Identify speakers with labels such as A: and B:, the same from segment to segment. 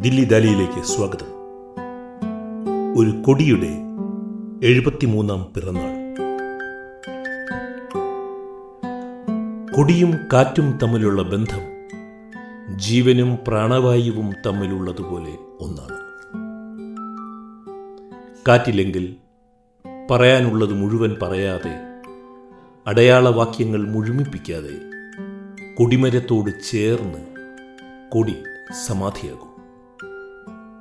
A: ദില്ലി ദാലിയിലേക്ക് സ്വാഗതം. ഒരു കൊടിയുടെ എഴുപത്തിമൂന്നാം പിറന്നാൾ. കൊടിയും കാറ്റും തമ്മിലുള്ള ബന്ധം ജീവനും പ്രാണവായുവും തമ്മിലുള്ളതുപോലെ ഒന്നാണ്. കാറ്റില്ലെങ്കിൽ പറയാനുള്ളത് മുഴുവൻ പറയാതെ അടയാളവാക്യങ്ങൾ മുഴുമിപ്പിക്കാതെ കൊടിമരത്തോട് ചേർന്ന് കൊടി സമാധിയാകും.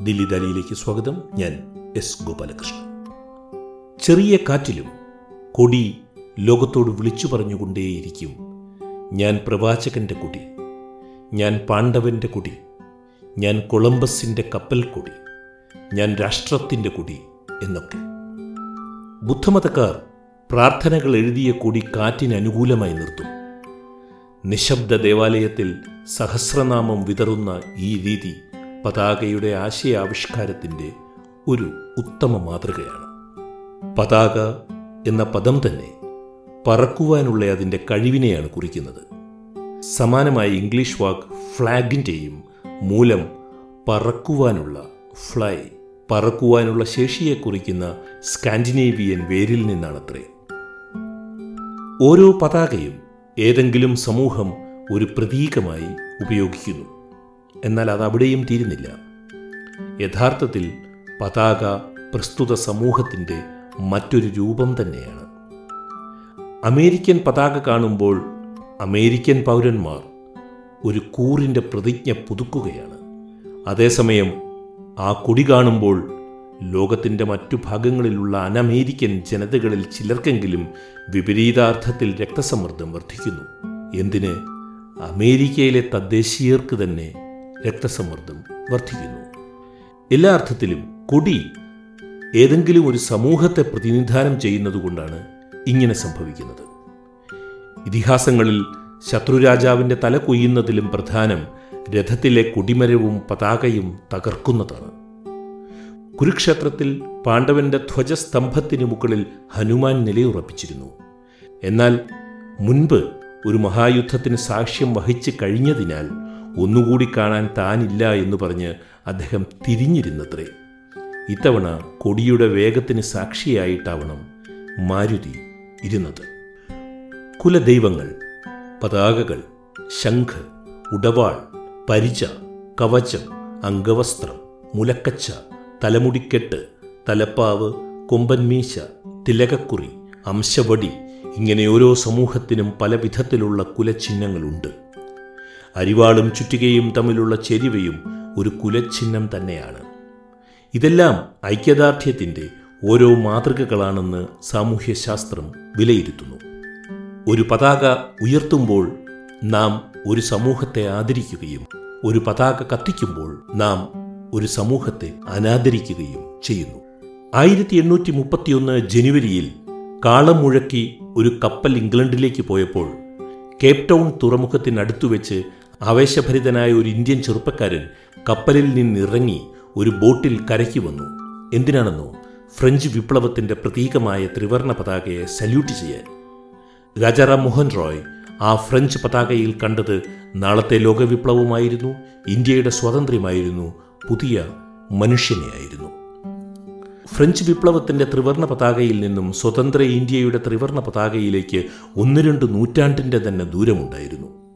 A: ദില്ലി ദാലിയിലേക്ക് സ്വാഗതം. ഞാൻ എസ് ഗോപാലകൃഷ്ണൻ. ചെറിയ കാറ്റിലും കൊടി ലോകത്തോട് വിളിച്ചു പറഞ്ഞുകൊണ്ടേയിരിക്കും ഞാൻ പ്രവാചകന്റെ കൊടി ഞാൻ പാണ്ഡവന്റെ കൊടി ഞാൻ കൊളംബസിന്റെ കപ്പൽ കൊടി ഞാൻ രാഷ്ട്രത്തിന്റെ കൊടി എന്നൊക്കെ. ബുദ്ധമതക്കാർ പ്രാർത്ഥനകൾ എഴുതിയ കൊടി കാറ്റിന് അനുകൂലമായി നിർത്തും. നിശബ്ദ ദേവാലയത്തിൽ സഹസ്രനാമം വിതറുന്ന ഈ രീതി പതാകയുടെ ആശയാവിഷ്കാരത്തിന്റെ ഒരു ഉത്തമ മാതൃകയാണ്. പതാക എന്ന പദം തന്നെ പറക്കുവാനുള്ള അതിന്റെ കഴിവിനെയാണ് കുറിക്കുന്നത്. സമാനമായ ഇംഗ്ലീഷ് വാക്ക് ഫ്ലാഗിന്റെയും മൂലം പറക്കുവാനുള്ള ഫ്ലൈ പറക്കുവാനുള്ള ശേഷിയെ കുറിക്കുന്ന സ്കാൻഡിനേവിയൻ വേരിൽ നിന്നാണത്രേ. ഓരോ പതാകയും ഏതെങ്കിലും സമൂഹം ഒരു പ്രതീകമായി ഉപയോഗിക്കുന്നു. എന്നാൽ അത് അവിടെയും തീരുന്നില്ല. യഥാർത്ഥത്തിൽ പതാക പ്രസ്തുത സമൂഹത്തിന്റെ മറ്റൊരു രൂപം തന്നെയാണ്. അമേരിക്കൻ പതാക കാണുമ്പോൾ അമേരിക്കൻ പൗരന്മാർ ഒരു കൂറിന്റെ പ്രതിജ്ഞ പുതുക്കുകയാണ്. അതേസമയം ആ കൊടി കാണുമ്പോൾ ലോകത്തിന്റെ മറ്റു ഭാഗങ്ങളിലുള്ള അനമേരിക്കൻ ജനതകളിൽ ചിലർക്കെങ്കിലും വിപരീതാർത്ഥത്തിൽ രക്തസമ്മർദ്ദം വർദ്ധിക്കുന്നു. എന്തിന്? അമേരിക്കയിലെ തദ്ദേശീയർക്ക് തന്നെ രക്തസമ്മർദ്ദം വർദ്ധിക്കുന്നു. എല്ലാ അർത്ഥത്തിലും കൊടി ഏതെങ്കിലും ഒരു സമൂഹത്തെ പ്രതിനിധാനം ചെയ്യുന്നതുകൊണ്ടാണ് ഇങ്ങനെ സംഭവിക്കുന്നത്. ഇതിഹാസങ്ങളിൽ ശത്രുരാജാവിന്റെ തല കൊയ്യുന്നതിലും പ്രധാനം രഥത്തിലെ കൊടിമരവും പതാകയും തകർക്കുന്നതാണ്. കുരുക്ഷേത്രത്തിൽ പാണ്ഡവന്റെ ധ്വജസ്തംഭത്തിന് മുകളിൽ ഹനുമാൻ നിലയുറപ്പിച്ചിരുന്നു. എന്നാൽ മുൻപ് ഒരു മഹായുദ്ധത്തിന് സാക്ഷ്യം വഹിച്ചു കഴിഞ്ഞതിനാൽ ഒന്നുകൂടി കാണാൻ താനില്ല എന്ന് പറഞ്ഞ് അദ്ദേഹം തിരിഞ്ഞിരുന്നത്രേ. ഇത്തവണ കൊടിയുടെ വേഗത്തിന് സാക്ഷിയായിട്ടാവണം മാരുതി ഇരുന്നത്. കുലദൈവങ്ങൾ പതാകകൾ ശംഖ് ഉടവാൾ പരിച കവചം അംഗവസ്ത്രം മുലക്കച്ച തലമുടിക്കെട്ട് തലപ്പാവ് കൊമ്പൻമീശ തിലകക്കുറി അംശവടി ഇങ്ങനെ ഓരോ സമൂഹത്തിനും പല വിധത്തിലുള്ള കുലചിഹ്നങ്ങളുണ്ട്. അരിവാളും ചുറ്റികയും തമ്മിലുള്ള ചെരിവയും ഒരു കുലചിഹ്നം തന്നെയാണ്. ഇതെല്ലാം ഐക്യദാർഢ്യത്തിന്റെ ഓരോ മാതൃകകളാണെന്ന് സാമൂഹ്യശാസ്ത്രം വിലയിരുത്തുന്നു. ഒരു പതാക ഉയർത്തുമ്പോൾ നാം ഒരു സമൂഹത്തെ ആദരിക്കുകയും ഒരു പതാക കത്തിക്കുമ്പോൾ നാം ഒരു സമൂഹത്തെ അനാദരിക്കുകയും ചെയ്യുന്നു. ആയിരത്തി എണ്ണൂറ്റി മുപ്പത്തിയൊന്ന് ജനുവരിയിൽ കാളം മുഴക്കി ഒരു കപ്പൽ ഇംഗ്ലണ്ടിലേക്ക് പോയപ്പോൾ കേപ്ടൗൺ ടൗൺ തുറമുഖത്തിനടുത്തു വെച്ച് ആവേശഭരിതനായ ഒരു ഇന്ത്യൻ ചെറുപ്പക്കാരൻ കപ്പലിൽ നിന്നിറങ്ങി ഒരു ബോട്ടിൽ കരയ്ക്ക് വന്നു. എന്തിനാണെന്നോ ഫ്രഞ്ച് വിപ്ലവത്തിന്റെ പ്രതീകമായ ത്രിവർണ പതാകയെ സല്യൂട്ട് ചെയ്യാൻ. രാജാറാം മോഹൻ റോയ് ആ ഫ്രഞ്ച് പതാകയിൽ കണ്ടത് നാളത്തെ ലോകവിപ്ലവമായിരുന്നു ഇന്ത്യയുടെ സ്വാതന്ത്ര്യമായിരുന്നു പുതിയ മനുഷ്യനെയായിരുന്നു. ഫ്രഞ്ച് വിപ്ലവത്തിന്റെ ത്രിവർണ പതാകയിൽ നിന്നും സ്വതന്ത്ര ഇന്ത്യയുടെ ത്രിവർണ പതാകയിലേക്ക് ഒന്ന് രണ്ട് നൂറ്റാണ്ടിന്റെ തന്നെ ദൂരമുണ്ടായിരുന്നു.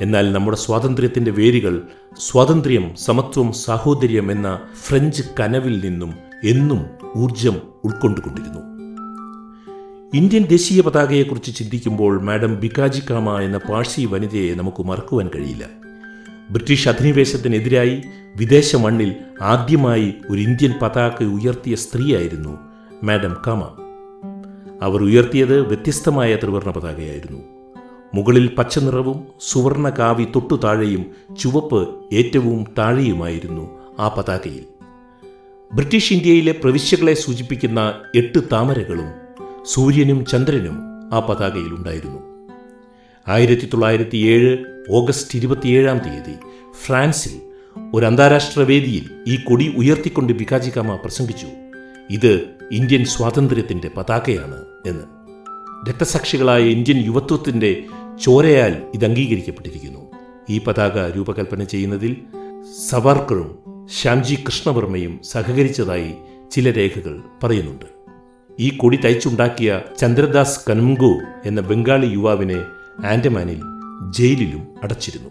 A: എന്നാൽ നമ്മുടെ സ്വാതന്ത്ര്യത്തിന്റെ വേരുകൾ സ്വാതന്ത്ര്യം സമത്വം സാഹോദര്യം എന്ന ഫ്രഞ്ച് കനവിൽ നിന്നും എന്നും ഊർജം ഉൾക്കൊണ്ടുകൊണ്ടിരുന്നു. ഇന്ത്യൻ ദേശീയ പതാകയെക്കുറിച്ച് ചിന്തിക്കുമ്പോൾ മാഡം ബിക്കാജി കാമ എന്ന പാഴ്സി വനിതയെ നമുക്ക് മറക്കുവാൻ കഴിയില്ല. ബ്രിട്ടീഷ് അധിനിവേശത്തിനെതിരായി വിദേശ മണ്ണിൽ ആദ്യമായി ഒരു ഇന്ത്യൻ പതാക ഉയർത്തിയ സ്ത്രീയായിരുന്നു മാഡം കാമ. അവർ ഉയർത്തിയത് വ്യത്യസ്തമായ ത്രിവർണ പതാകയായിരുന്നു. മുകളിൽ പച്ച നിറവും സുവർണ കാവി തൊട്ടു താഴെയും ചുവപ്പ് ഏറ്റവും താഴെയുമായിരുന്നു ആ പതാകയിൽ. ബ്രിട്ടീഷ് ഇന്ത്യയിലെ പ്രവിശ്യകളെ സൂചിപ്പിക്കുന്ന എട്ട് താമരകളും സൂര്യനും ചന്ദ്രനും ആ പതാകയിൽ ഉണ്ടായിരുന്നു. ആയിരത്തി തൊള്ളായിരത്തി ഏഴ് ഓഗസ്റ്റ് ഇരുപത്തിയേഴാം തീയതി ഫ്രാൻസിൽ ഒരു അന്താരാഷ്ട്ര വേദിയിൽ ഈ കൊടി ഉയർത്തിക്കൊണ്ട് ബിക്കാജി കാമ പ്രസംഗിച്ചു. ഇത് ഇന്ത്യൻ സ്വാതന്ത്ര്യത്തിന്റെ പതാകയാണ് എന്ന്. രക്തസാക്ഷികളായ ഇന്ത്യൻ യുവത്വത്തിന്റെ ചോരയാൽ ഇത് അംഗീകരിക്കപ്പെട്ടിരിക്കുന്നു. ഈ പതാക രൂപകൽപ്പന ചെയ്യുന്നതിൽ സവാർക്കറും ശ്യാംജി കൃഷ്ണവർമ്മയും സഹകരിച്ചതായി ചില രേഖകൾ പറയുന്നുണ്ട്. ഈ കൊടി തയ്ച്ചുണ്ടാക്കിയ ചന്ദ്രദാസ് കൻഗോ എന്ന ബംഗാളി യുവാവിനെ ആൻഡമാനിൽ ജയിലിലും അടച്ചിരുന്നു.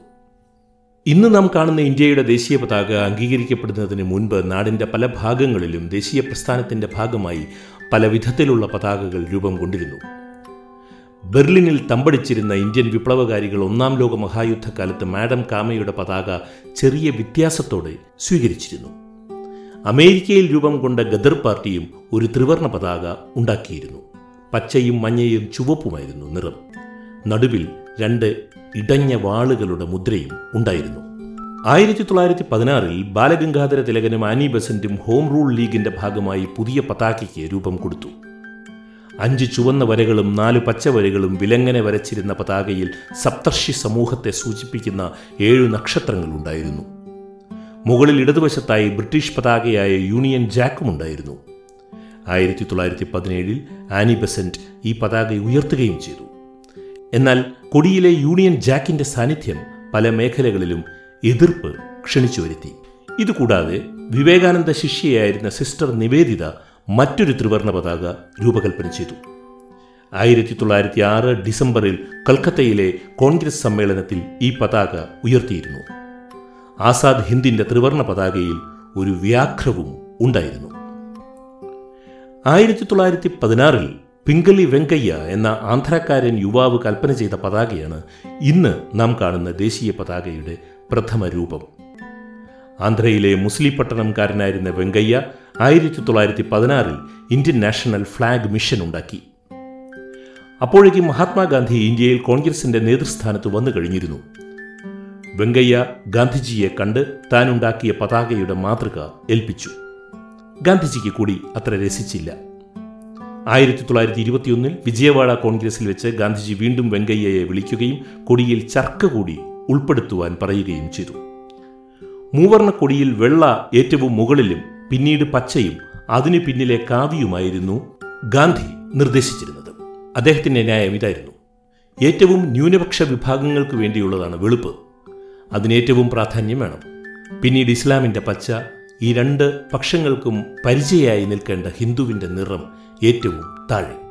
A: ഇന്ന് നാം കാണുന്ന ഇന്ത്യയുടെ ദേശീയ പതാക അംഗീകരിക്കപ്പെടുന്നതിന് മുൻപ് നാടിന്റെ പല ഭാഗങ്ങളിലും ദേശീയ പ്രസ്ഥാനത്തിന്റെ ഭാഗമായി പല വിധത്തിലുള്ള പതാകകൾ രൂപം കൊണ്ടിരുന്നു. ബെർലിനിൽ തമ്പടിച്ചിരുന്ന ഇന്ത്യൻ വിപ്ലവകാരികൾ ഒന്നാം ലോക മഹായുദ്ധകാലത്ത് മാഡം കാമയുടെ പതാക ചെറിയ വ്യത്യാസത്തോടെ സ്വീകരിച്ചിരുന്നു. അമേരിക്കയിൽ രൂപം കൊണ്ട ഗദർ പാർട്ടിയും ഒരു ത്രിവർണ പതാക ഉണ്ടാക്കിയിരുന്നു. പച്ചയും മഞ്ഞയും ചുവപ്പുമായിരുന്നു നിറം. നടുവിൽ രണ്ട് ഇടഞ്ഞ വാളുകളുടെ മുദ്രയും ഉണ്ടായിരുന്നു. ആയിരത്തി തൊള്ളായിരത്തി പതിനാറിൽ ബാലഗംഗാധര തിലകനും ആനി ബസന്റും ഹോം റൂൾ ലീഗിന്റെ ഭാഗമായി പുതിയ പതാകയ്ക്ക് രൂപം കൊടുത്തു. അഞ്ച് ചുവന്ന വരകളും നാല് പച്ച വരകളും വിലങ്ങനെ വരച്ചിരുന്ന പതാകയിൽ സപ്തർഷി സമൂഹത്തെ സൂചിപ്പിക്കുന്ന ഏഴു നക്ഷത്രങ്ങളുണ്ടായിരുന്നു. മുകളിൽ ഇടതുവശത്തായി ബ്രിട്ടീഷ് പതാകയായ യൂണിയൻ ജാക്കും ഉണ്ടായിരുന്നു ആയിരത്തി തൊള്ളായിരത്തി പതിനേഴിൽ ആനി ബെസന്റ് ഈ പതാക ഉയർത്തുകയും ചെയ്തു. എന്നാൽ കൊടിയിലെ യൂണിയൻ ജാക്കിന്റെ സാന്നിധ്യം പല മേഖലകളിലും എതിർപ്പ് ക്ഷണിച്ചു വരുത്തി ഇതുകൂടാതെ വിവേകാനന്ദ ശിഷ്യയായിരുന്ന സിസ്റ്റർ നിവേദിത മറ്റൊരു ത്രിവർണ പതാക രൂപകൽപ്പന ചെയ്തു. ആയിരത്തി തൊള്ളായിരത്തി ആറ് ഡിസംബറിൽ കൽക്കത്തയിലെ കോൺഗ്രസ് സമ്മേളനത്തിൽ ഈ പതാക ഉയർത്തിയിരുന്നു. ആസാദ് ഹിന്ദിന്റെ ത്രിവർണ പതാകയിൽ ഒരു വ്യാഘ്രവും ഉണ്ടായിരുന്നു. ആയിരത്തി തൊള്ളായിരത്തി പതിനാറിൽ പിങ്കലി വെങ്കയ്യ എന്ന ആന്ധ്രാക്കാരൻ യുവാവ് കൽപ്പന ചെയ്ത പതാകയാണ് ഇന്ന് നാം കാണുന്ന ദേശീയ പതാകയുടെ പ്രഥമ രൂപം. ആന്ധ്രയിലെ മുസ്ലിം പട്ടണംകാരനായിരുന്ന വെങ്കയ്യ ആയിരത്തി തൊള്ളായിരത്തി പതിനാറിൽ ഇന്ത്യൻ നാഷണൽ ഫ്ലാഗ് മിഷൻ ഉണ്ടാക്കി. അപ്പോഴേക്കും മഹാത്മാഗാന്ധി ഇന്ത്യയിൽ കോൺഗ്രസിന്റെ നേതൃസ്ഥാനത്ത് വന്നു കഴിഞ്ഞിരുന്നു. വെങ്കയ്യ ഗാന്ധിജിയെ കണ്ട് താനുണ്ടാക്കിയ പതാകയുടെ മാതൃക ഏൽപ്പിച്ചു. ഗാന്ധിജിക്ക് കൂടി അത്ര രസിച്ചില്ല. ആയിരത്തി തൊള്ളായിരത്തി ഇരുപത്തിയൊന്നിൽ വിജയവാഡ കോൺഗ്രസിൽ വെച്ച് ഗാന്ധിജി വീണ്ടും വെങ്കയ്യയെ വിളിക്കുകയും കൊടിയിൽ ചർക്ക കൂടി ഉൾപ്പെടുത്തുവാൻ പറയുകയും ചെയ്തു. മൂവർണ കൊടിയിൽ വെള്ള ഏറ്റവും മുകളിലും പിന്നീട് പച്ചയും അതിനു പിന്നിലെ കാവിയുമായിരുന്നു ഗാന്ധി നിർദ്ദേശിച്ചിരുന്നത്. അദ്ദേഹത്തിന്റെ ന്യായം ഇതായിരുന്നു. ഏറ്റവും ന്യൂനപക്ഷ വിഭാഗങ്ങൾക്ക് വേണ്ടിയുള്ളതാണ് വെളുപ്പ്. അതിനേറ്റവും പ്രാധാന്യം വേണം. പിന്നീട് ഇസ്ലാമിന്റെ പച്ച ഈ രണ്ട് പക്ഷങ്ങൾക്കും പരിചയമായി നിൽക്കേണ്ട ഹിന്ദുവിന്റെ നിറം ഏറ്റവും താഴെ.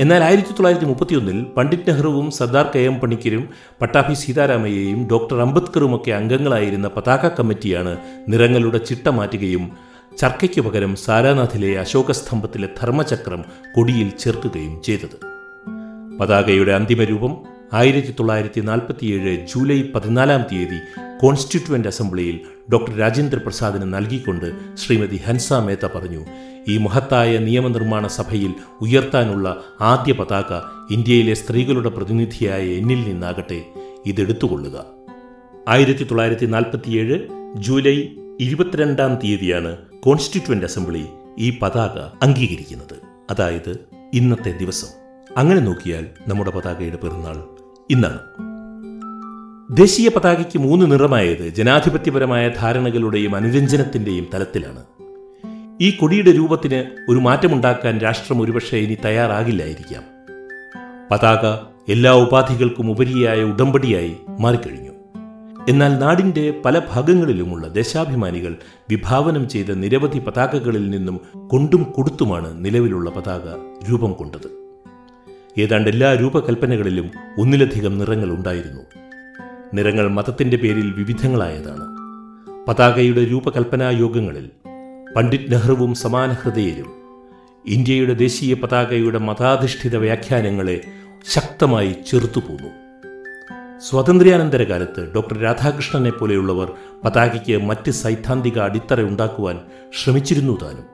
A: എന്നാൽ ആയിരത്തി തൊള്ളായിരത്തി മുപ്പത്തിയൊന്നിൽ പണ്ഡിറ്റ് നെഹ്റുവും സർദാർ കെ എം പണിക്കരും പട്ടാഭി സീതാരാമയ്യയും ഡോക്ടർ അംബേദ്കറുമൊക്കെ അംഗങ്ങളായിരുന്ന പതാക കമ്മിറ്റിയാണ് നിറങ്ങളുടെ ചിട്ട മാറ്റുകയും ചർക്കയ്ക്കു പകരം സാരാനാഥിലെ അശോകസ്തംഭത്തിലെ ധർമ്മചക്രം കൊടിയിൽ ചേർക്കുകയും ചെയ്തത്. പതാകയുടെ അന്തിമരൂപം ആയിരത്തി തൊള്ളായിരത്തി നാൽപ്പത്തിയേഴ് ജൂലൈ പതിനാലാം തീയതി കോൺസ്റ്റിറ്റ്യൂവന്റ് അസംബ്ലിയിൽ ഡോക്ടർ രാജേന്ദ്ര പ്രസാദിന് നൽകിക്കൊണ്ട് ശ്രീമതി ഹൻസ മേത്ത പറഞ്ഞു ഈ മഹത്തായ നിയമനിർമ്മാണ സഭയിൽ ഉയർത്താനുള്ള ആദ്യ പതാക ഇന്ത്യയിലെ സ്ത്രീകളുടെ പ്രതിനിധിയായ എന്നിൽ നിന്നാകട്ടെ ഇതെടുത്തുകൊള്ളുക. ആയിരത്തി തൊള്ളായിരത്തി നാൽപ്പത്തിയേഴ് ജൂലൈ ഇരുപത്തിരണ്ടാം തീയതിയാണ് കോൺസ്റ്റിറ്റ്യൂവന്റ് അസംബ്ലി ഈ പതാക അംഗീകരിക്കുന്നത്. അതായത് ഇന്നത്തെ ദിവസം. അങ്ങനെ നോക്കിയാൽ നമ്മുടെ പതാകയുടെ പിറന്നാൾ ഇന്നാണ്. ദേശീയ പതാകയ്ക്ക് മൂന്ന് നിറമായത് ജനാധിപത്യപരമായ ധാരണകളുടെയും അനുരഞ്ജനത്തിന്റെയും തലത്തിലാണ്. ഈ കൊടിയുടെ രൂപത്തിന് ഒരു മാറ്റമുണ്ടാക്കാൻ രാഷ്ട്രം ഒരുപക്ഷെ ഇനി തയ്യാറാകില്ലായിരിക്കാം. പതാക എല്ലാ ഉപാധികൾക്കും ഉപരിയായ ഉടമ്പടിയായി മാറിക്കഴിഞ്ഞു. എന്നാൽ നാടിന്റെ പല ഭാഗങ്ങളിലുമുള്ള ദേശാഭിമാനികൾ വിഭാവനം ചെയ്ത നിരവധി പതാകകളിൽ നിന്നും കൊണ്ടും കൊടുത്തുമാണ് നിലവിലുള്ള പതാക രൂപം കൊണ്ടത്. ഏതാണ്ട് എല്ലാ രൂപകൽപ്പനകളിലും ഒന്നിലധികം നിറങ്ങൾ ഉണ്ടായിരുന്നു. നിറങ്ങൾ മതത്തിന്റെ പേരിൽ വിവിധങ്ങളായതാണ്. പതാകയുടെ രൂപകൽപ്പനാ യോഗങ്ങളിൽ പണ്ഡിറ്റ് നെഹ്റുവും സമാന ഹൃദയരും. ഇന്ത്യയുടെ ദേശീയ പതാകയുടെ മതാധിഷ്ഠിത വ്യാഖ്യാനങ്ങളെ ശക്തമായി ചെറുത്തുപോന്നു സ്വാതന്ത്ര്യാനന്തര കാലത്ത് ഡോക്ടർ രാധാകൃഷ്ണനെ പോലെയുള്ളവർ പതാകയ്ക്ക് മറ്റ് സൈദ്ധാന്തിക അടിത്തറ ഉണ്ടാക്കുവാൻ ശ്രമിച്ചിരുന്നു താനും.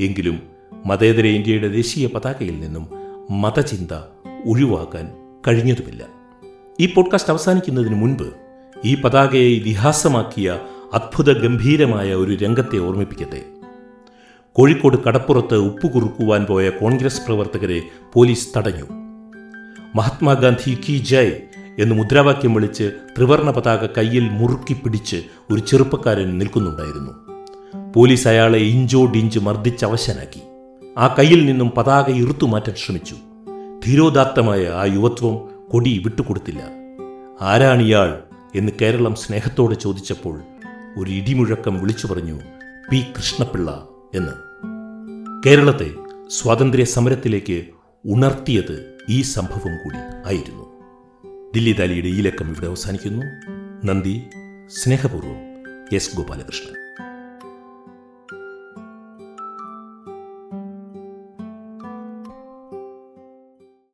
A: എങ്കിലും മതേതര ഇന്ത്യയുടെ ദേശീയ പതാകയിൽ നിന്നും മതചിന്ത ഒഴിവാക്കാൻ കഴിഞ്ഞതുമില്ല. ഈ പോഡ്കാസ്റ്റ് അവസാനിക്കുന്നതിന് മുൻപ് ഈ പതാകയെ ഇതിഹാസമാക്കിയ അത്ഭുത ഗംഭീരമായ ഒരു രംഗത്തെ ഓർമ്മിപ്പിക്കട്ടെ. കോഴിക്കോട് കടപ്പുറത്ത് ഉപ്പുകുറുക്കുവാൻ പോയ കോൺഗ്രസ് പ്രവർത്തകരെ പോലീസ് തടഞ്ഞു. മഹാത്മാഗാന്ധി കി ജയ് എന്ന് മുദ്രാവാക്യം വിളിച്ച് ത്രിവർണ പതാക കയ്യിൽ മുറുക്കി പിടിച്ച് ഒരു ചെറുപ്പക്കാരൻ നിൽക്കുന്നുണ്ടായിരുന്നു. പോലീസ് അയാളെ ഇഞ്ചോടിഞ്ച് മർദ്ദിച്ചവശനാക്കി ആ കയ്യിൽ നിന്നും പതാക ഇറുത്തു മാറ്റാൻ ശ്രമിച്ചു. ധീരോദാത്തമായ ആ യുവത്വം കൊടി വിട്ടുകൊടുത്തില്ല. ആരാണിയാൾ എന്ന് കേരളം സ്നേഹത്തോടെ ചോദിച്ചപ്പോൾ ഒരു ഇടിമുഴക്കം വിളിച്ചു പറഞ്ഞു പി കൃഷ്ണപിള്ള എന്ന്. കേരളത്തെ സ്വാതന്ത്ര്യ സമരത്തിലേക്ക് ഉണർത്തിയത് ഈ സംഭവം കൂടി ആയിരുന്നു. ദില്ലി ദാലിയുടെ ഈ ലക്കം ഇവിടെ അവസാനിക്കുന്നു. നന്ദി സ്നേഹപൂർവം എസ് ഗോപാലകൃഷ്ണൻ.